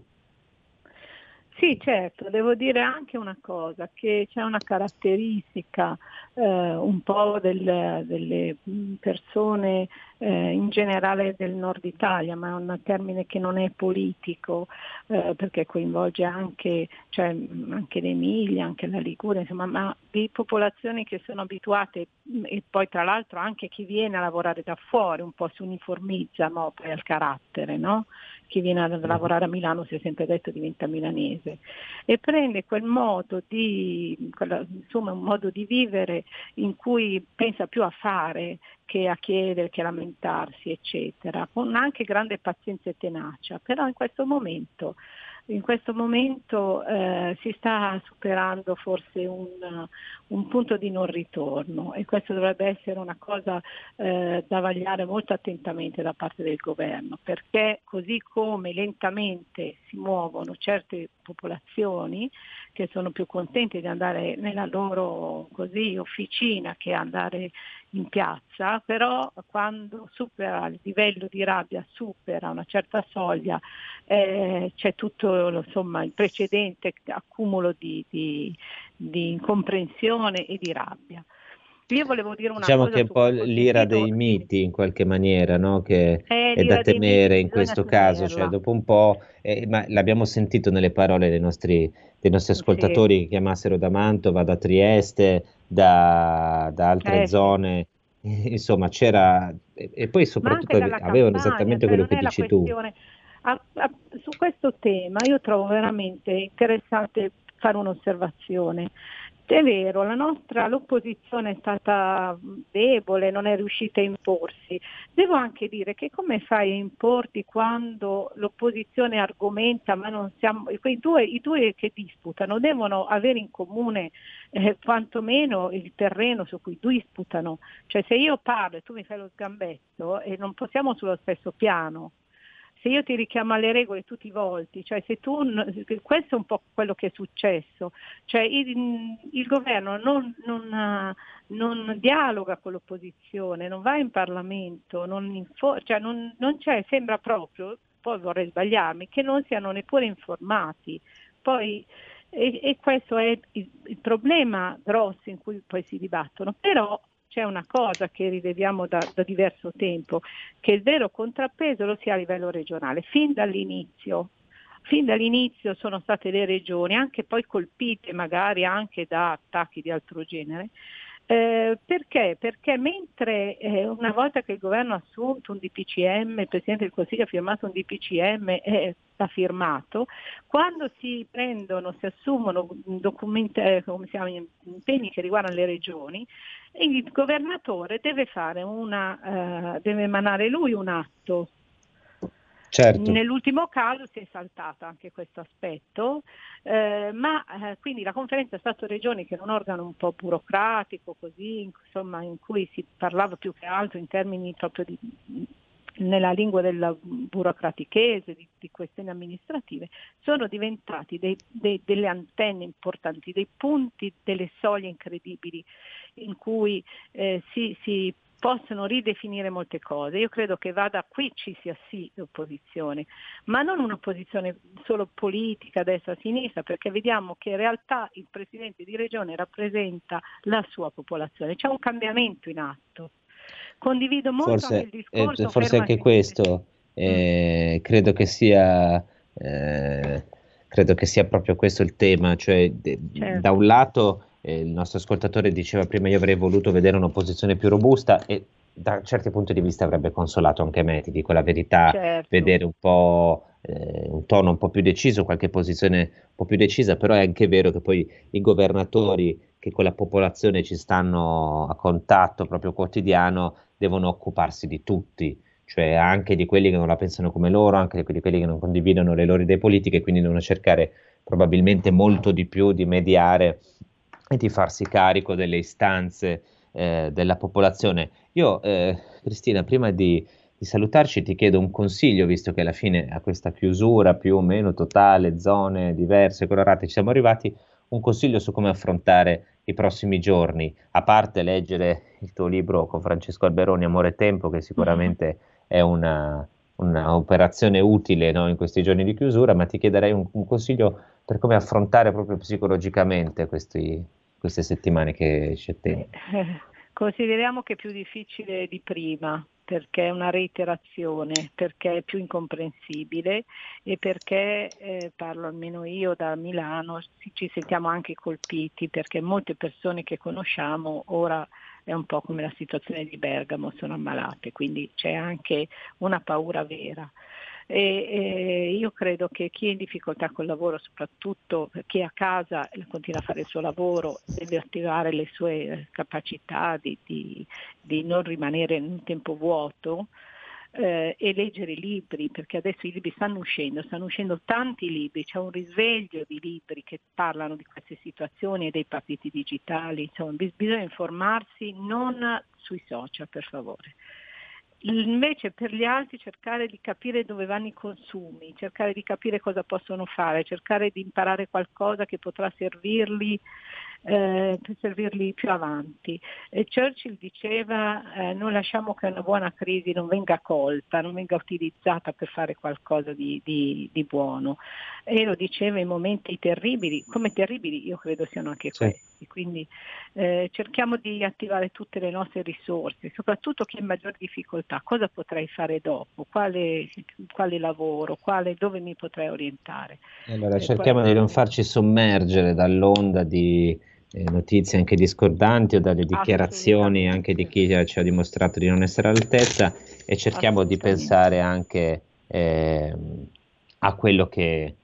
Sì, certo, devo dire anche una cosa, che c'è una caratteristica eh, un po' del, delle persone eh, in generale del nord Italia, ma è un termine che non è politico eh, perché coinvolge anche, cioè, anche l'Emilia, anche la Liguria, insomma, ma di popolazioni che sono abituate e poi tra l'altro anche chi viene a lavorare da fuori un po' si uniformizza no, poi al carattere, no? chi viene a lavorare a Milano si è sempre detto diventa milanese e prende quel modo di, insomma, un modo di vivere in cui pensa più a fare che a chiedere, che a lamentarsi, eccetera, con anche grande pazienza e tenacia, però in questo momento in questo momento eh, si sta superando forse un, un, punto di non ritorno e questo dovrebbe essere una cosa eh, da vagliare molto attentamente da parte del governo, perché così come lentamente si muovono certe popolazioni che sono più contente di andare nella loro così, officina che andare in piazza, però quando supera il livello di rabbia, supera una certa soglia, eh, c'è tutto insomma, il precedente accumulo di, di, di incomprensione e di rabbia. Io volevo dire una diciamo cosa. Diciamo che è un po' l'ira dei miti in qualche maniera, no? che è, è da temere in questo caso, cioè, dopo un po', eh, ma l'abbiamo sentito nelle parole dei nostri, dei nostri ascoltatori sì. che chiamassero da Mantova, da Trieste, da, da altre eh, zone, insomma c'era, e poi soprattutto avevano esattamente quello che dici tu. A, a, su questo tema io trovo veramente interessante fare un'osservazione. È vero, la nostra, l'opposizione è stata debole, non è riuscita a imporsi. Devo anche dire che come fai a importi quando l'opposizione argomenta, ma non siamo, quei due, i due che disputano devono avere in comune eh, quantomeno il terreno su cui disputano. Cioè se io parlo e tu mi fai lo sgambetto e non possiamo sullo stesso piano se io ti richiamo alle regole tu ti volti, cioè se tu, questo è un po' quello che è successo, cioè il, il governo non, non, non, dialoga con l'opposizione, non va in Parlamento, non, info, cioè non, non c'è, sembra proprio, poi vorrei sbagliarmi, che non siano neppure informati. Poi, e, e questo è il, il problema grosso in cui poi si dibattono, però c'è una cosa che rileviamo da, da, diverso tempo, che il vero contrappeso lo sia a livello regionale, fin dall'inizio. Fin dall'inizio sono state le regioni, anche poi colpite magari anche da attacchi di altro genere, eh, perché? Perché mentre eh, una volta che il governo ha assunto un DPCM, il Presidente del Consiglio ha firmato un DPCM e eh, l'ha firmato, quando si prendono, si assumono eh, chiama, impegni che riguardano le regioni, il governatore deve, una, eh, deve emanare lui un atto Certo. Nell'ultimo caso si è saltato anche questo aspetto, eh, ma eh, quindi la conferenza Stato-Regioni, che è un organo un po' burocratico, così, insomma, in cui si parlava più che altro in termini proprio di, nella lingua della burocratichese, di, di questioni amministrative, sono diventati dei, dei, delle antenne importanti, dei punti, delle soglie incredibili in cui eh, si, si possono ridefinire molte cose. Io credo che vada qui ci sia sì l'opposizione, ma non un'opposizione solo politica, destra-sinistra, perché vediamo che in realtà il Presidente di Regione rappresenta la sua popolazione, c'è un cambiamento in atto. Condivido molto forse, anche il discorso. Eh, forse anche questo, eh, mm. credo che sia... Eh, credo che sia proprio questo il tema, cioè certo. da un lato eh, il nostro ascoltatore diceva prima io avrei voluto vedere un'opposizione più robusta e da certi punti di vista avrebbe consolato anche me, ti dico la verità, certo. vedere un po' eh, un tono un po' più deciso, qualche posizione un po' più decisa, però è anche vero che poi i governatori che con la popolazione ci stanno a contatto proprio quotidiano devono occuparsi di tutti, cioè anche di quelli che non la pensano come loro, anche di quelli che non condividono le loro idee politiche, quindi devono cercare probabilmente molto di più di mediare e di farsi carico delle istanze eh, della popolazione. Io, eh, Cristina, prima di, di, salutarci ti chiedo un consiglio, visto che alla fine a questa chiusura più o meno totale, zone diverse, colorate, ci siamo arrivati, un consiglio su come affrontare i prossimi giorni, a parte leggere il tuo libro con Francesco Alberoni, Amore e Tempo, che sicuramente mm-hmm. è una, un'operazione utile no, in questi giorni di chiusura, ma ti chiederei un, un consiglio per come affrontare proprio psicologicamente questi, queste settimane che ci attendono? Eh, consideriamo che è più difficile di prima perché è una reiterazione, perché è più incomprensibile e perché, eh, parlo almeno io da Milano, ci sentiamo anche colpiti perché molte persone che conosciamo ora è un po' come la situazione di Bergamo, sono ammalate, quindi c'è anche una paura vera e, e io credo che chi è in difficoltà col lavoro, soprattutto chi è a casa continua a fare il suo lavoro, deve attivare le sue eh, capacità di, di, di non rimanere in un tempo vuoto. Eh, e leggere libri, perché adesso i libri stanno uscendo, stanno uscendo tanti libri, c'è un risveglio di libri che parlano di queste situazioni e dei partiti digitali, insomma bisogna informarsi non sui social per favore. Invece per gli altri cercare di capire dove vanno i consumi, cercare di capire cosa possono fare, cercare di imparare qualcosa che potrà servirli eh, per servirli più avanti. E Churchill diceva eh, non lasciamo che una buona crisi non venga colta, non venga utilizzata per fare qualcosa di, di, di buono e lo diceva in momenti terribili, come terribili io credo siano anche sì. questi, quindi eh, cerchiamo di attivare tutte le nostre risorse, soprattutto chi è in maggior difficoltà, cosa potrei fare dopo, quale, quale lavoro, quale, dove mi potrei orientare. Allora eh, cerchiamo poi... di non farci sommergere dall'onda di eh, notizie anche discordanti o dalle dichiarazioni anche di chi ci ha dimostrato di non essere all'altezza e cerchiamo di pensare anche eh, a quello che,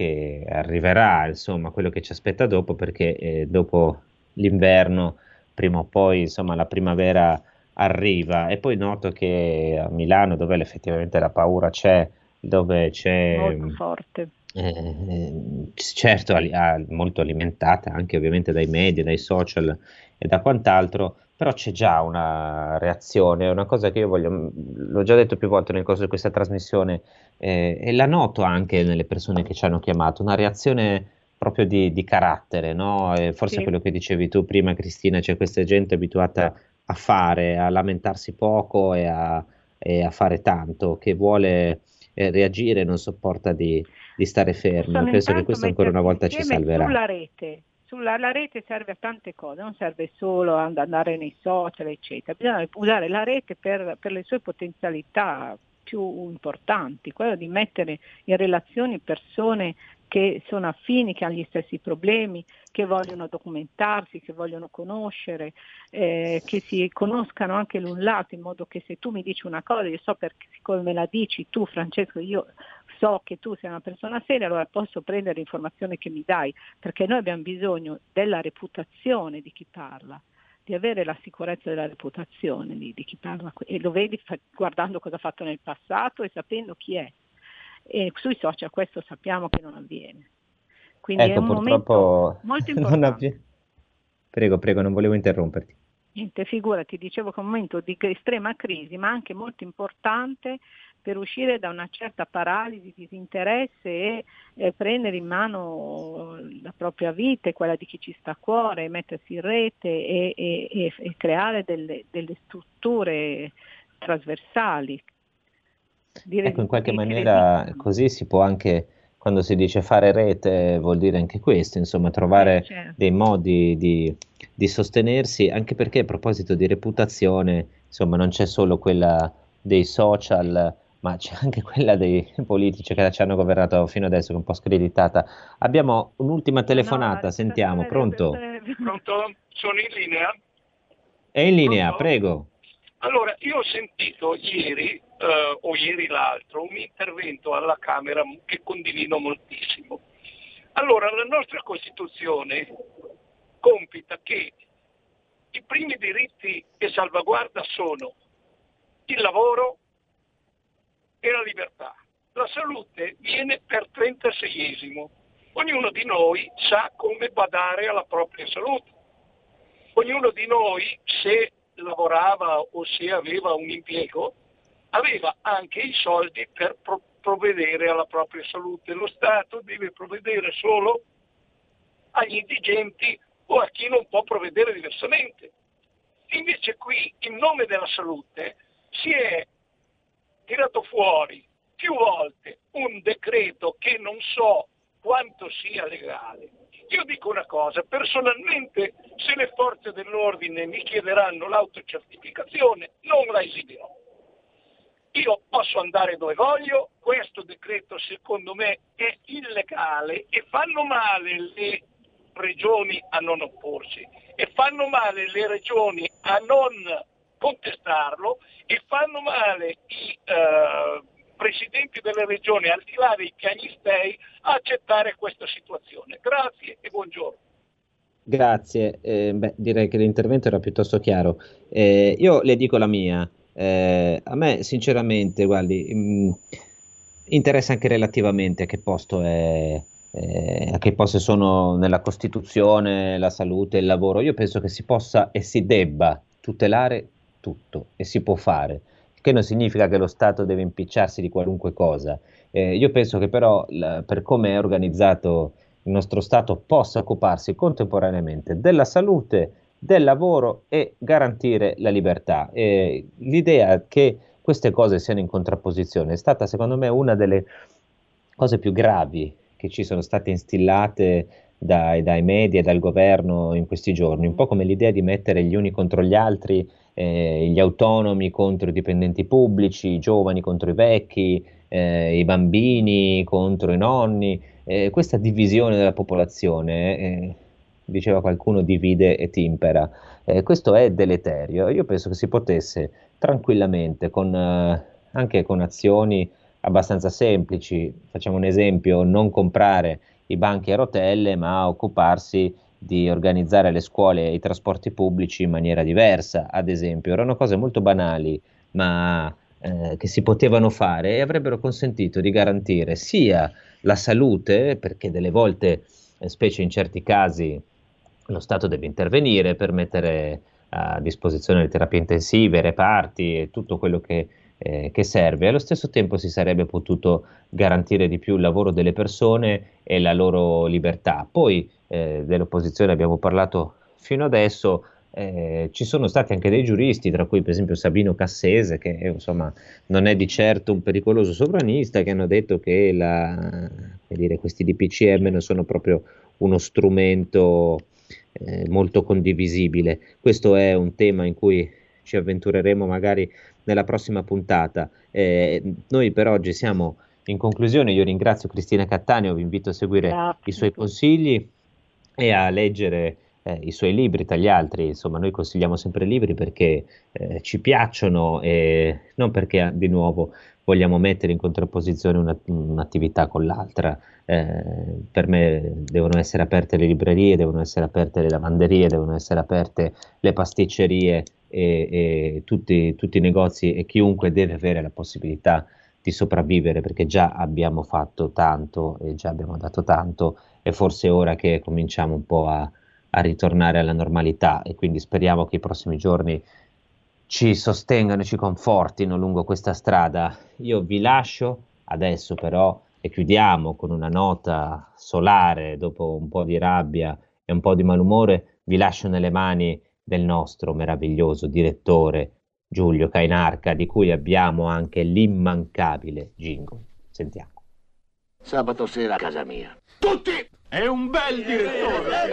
che, arriverà, insomma, quello che ci aspetta dopo, perché eh, dopo l'inverno, prima o poi, insomma, la primavera arriva. E poi noto che a Milano, dove effettivamente la paura c'è, dove c'è... Molto forte. eh, certo molto alimentata anche ovviamente dai media, dai social e da quant'altro, però c'è già una reazione, una cosa che io voglio, l'ho già detto più volte nel corso di questa trasmissione eh, e la noto anche nelle persone che ci hanno chiamato, una reazione proprio di, di carattere, no? forse sì. quello che dicevi tu prima Cristina, c'è questa gente abituata a fare, a lamentarsi poco e a, e a fare tanto, che vuole eh, reagire, non sopporta di, di stare fermo. Penso che questo ancora una volta ci salverà. Sulla rete, sulla, la rete serve a tante cose, non serve solo ad andare nei social, eccetera, bisogna usare la rete per, per le sue potenzialità più importanti, quello di mettere in relazione persone che sono affini, che hanno gli stessi problemi, che vogliono documentarsi, che vogliono conoscere, eh, che si conoscano anche l'un l'altro, in modo che se tu mi dici una cosa, io so perché siccome me la dici tu Francesco, io so che tu sei una persona seria, allora posso prendere l'informazione che mi dai, perché noi abbiamo bisogno della reputazione di chi parla di avere la sicurezza della reputazione di, di chi parla e lo vedi fa, guardando cosa ha fatto nel passato e sapendo chi è. E sui social questo sappiamo che non avviene. Quindi ecco, è un momento molto importante. Avvi... Prego, prego, non volevo interromperti. Niente, figurati, dicevo che è un momento di estrema crisi, ma anche molto importante per uscire da una certa paralisi, disinteresse e eh, prendere in mano la propria vita e quella di chi ci sta a cuore, mettersi in rete e, e, e creare delle, delle, strutture trasversali. Ecco, in qualche maniera così si può anche, quando si dice fare rete, vuol dire anche questo, insomma, trovare eh, certo. dei modi di, di sostenersi, anche perché a proposito di reputazione, insomma, non c'è solo quella dei social ma c'è anche quella dei politici che ci hanno governato fino adesso, che è un po' screditata. Abbiamo un'ultima telefonata, no, sentiamo, pronto? Pronto? Sono in linea? È in linea, pronto? prego. Allora, io ho sentito ieri, eh, o ieri l'altro, un intervento alla Camera che condivido moltissimo. Allora, la nostra Costituzione compita che i primi diritti e salvaguarda sono il lavoro, e la libertà. La salute viene per 36esimo. Ognuno di noi sa come badare alla propria salute. Ognuno di noi, se lavorava o se aveva un impiego, aveva anche i soldi per pro- provvedere alla propria salute. Lo Stato deve provvedere solo agli indigenti o a chi non può provvedere diversamente. Invece qui, in nome della salute, si è tirato fuori più volte un decreto che non so quanto sia legale. Io dico una cosa, personalmente se le forze dell'ordine mi chiederanno l'autocertificazione non la esibirò. Io posso andare dove voglio, questo decreto secondo me è illegale e fanno male le regioni a non opporsi e fanno male le regioni a non contestarlo e fanno male i eh, presidenti delle regioni, al di là dei pianistei, a accettare questa situazione. Grazie e buongiorno. Grazie, eh, beh, direi che l'intervento era piuttosto chiaro. Eh, io le dico la mia. Eh, a me, sinceramente, guardi, mh, mm, interessa anche relativamente a che posto è, eh, a che posto sono nella Costituzione, la salute, il lavoro. Io penso che si possa e si debba tutelare tutto e si può fare, che non significa che lo Stato deve impicciarsi di qualunque cosa. Eh, io penso che però la, per come è organizzato il nostro Stato possa occuparsi contemporaneamente della salute, del lavoro e garantire la libertà. E l'idea che queste cose siano in contrapposizione è stata secondo me una delle cose più gravi che ci sono state instillate dai, dai media e dal governo in questi giorni, un po' come l'idea di mettere gli uni contro gli altri, eh, gli autonomi contro i dipendenti pubblici, i giovani contro i vecchi, eh, i bambini contro i nonni, eh, questa divisione della popolazione, eh, diceva qualcuno, divide e timpera. Eh, questo è deleterio. Io penso che si potesse tranquillamente, con, eh, anche con azioni abbastanza semplici. Facciamo un esempio, non comprare i banchi a rotelle, ma occuparsi di organizzare le scuole e i trasporti pubblici in maniera diversa, ad esempio. Erano cose molto banali, ma eh, che si potevano fare e avrebbero consentito di garantire sia la salute, perché delle volte, eh, specie in certi casi, lo Stato deve intervenire per mettere a disposizione le terapie intensive, reparti e tutto quello che eh, che serve. Allo stesso tempo si sarebbe potuto garantire di più il lavoro delle persone e la loro libertà. Poi eh, dell'opposizione abbiamo parlato fino adesso. Eh, ci sono stati anche dei giuristi, tra cui per esempio Sabino Cassese, che insomma non è di certo un pericoloso sovranista, che hanno detto che la, dire, questi DPCM non sono proprio uno strumento eh, molto condivisibile. Questo è un tema in cui ci avventureremo magari nella prossima puntata. Eh, noi per oggi siamo in conclusione, io ringrazio Cristina Cattaneo, vi invito a seguire Grazie. i suoi consigli e a leggere eh, i suoi libri tra gli altri, insomma noi consigliamo sempre libri perché eh, ci piacciono e non perché di nuovo vogliamo mettere in contrapposizione una, un'attività con l'altra. Eh, per me devono essere aperte le librerie, devono essere aperte le lavanderie, devono essere aperte le pasticcerie e, e tutti, tutti, i negozi e chiunque deve avere la possibilità di sopravvivere perché già abbiamo fatto tanto e già abbiamo dato tanto e forse è ora che cominciamo un po' a, a ritornare alla normalità e quindi speriamo che i prossimi giorni ci sostengano e ci confortino lungo questa strada. Io vi lascio adesso però e chiudiamo con una nota solare dopo un po' di rabbia e un po' di malumore, vi lascio nelle mani del nostro meraviglioso direttore Giulio Cainarca, di cui abbiamo anche l'immancabile jingle. Sentiamo. Sabato sera a casa mia. Tutti! È un bel direttore!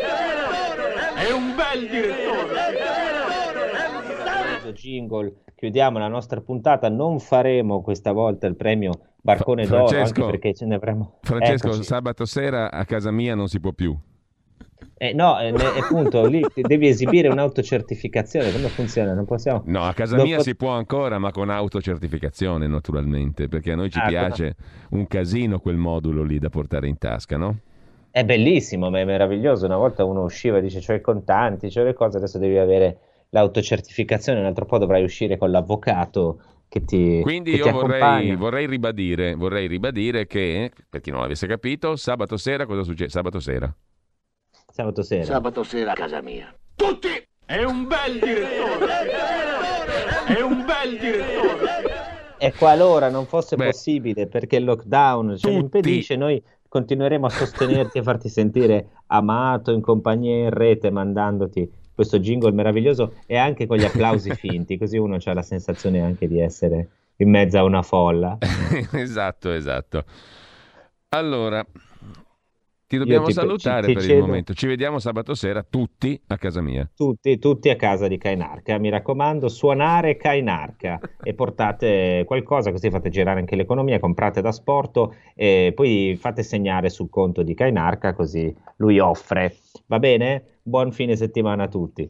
È un bel direttore! Jingle, chiudiamo la nostra puntata. Non faremo questa volta il premio Barcone Francesco, d'Oro, anche perché ce ne avremo. Francesco, Eccoci. sabato sera a casa mia non si può più. Eh, no, eh, appunto, lì devi esibire un'autocertificazione, come funziona? Non possiamo... No, a casa Dopo... mia si può ancora, ma con autocertificazione naturalmente, perché a noi ci ah, piace come... un casino quel modulo lì da portare in tasca, no? È bellissimo, ma è meraviglioso. Una volta uno usciva e dice, c'ho i contanti, c'ho le cose, adesso devi avere l'autocertificazione, un altro po' dovrai uscire con l'avvocato che ti Quindi che io ti vorrei, vorrei, ribadire, vorrei ribadire che, per chi non l'avesse capito, sabato sera cosa succede? Sabato sera Sabato sera. Sabato sera a casa mia. Tutti! È un bel direttore! È un bel direttore! E qualora non fosse Beh, possibile perché il lockdown ce lo impedisce, noi continueremo a sostenerti e farti sentire amato in compagnia in rete mandandoti questo jingle meraviglioso e anche con gli applausi finti, così uno ha la sensazione anche di essere in mezzo a una folla. esatto, esatto. Allora, ti dobbiamo ti, salutare ti, ti per cedo. il momento. Ci vediamo sabato sera tutti a casa mia. Tutti, tutti a casa di Kainarca. Mi raccomando, suonare Kainarca e portate qualcosa così fate girare anche l'economia, comprate da sport e poi fate segnare sul conto di Kainarca così lui offre. Va bene? Buon fine settimana a tutti.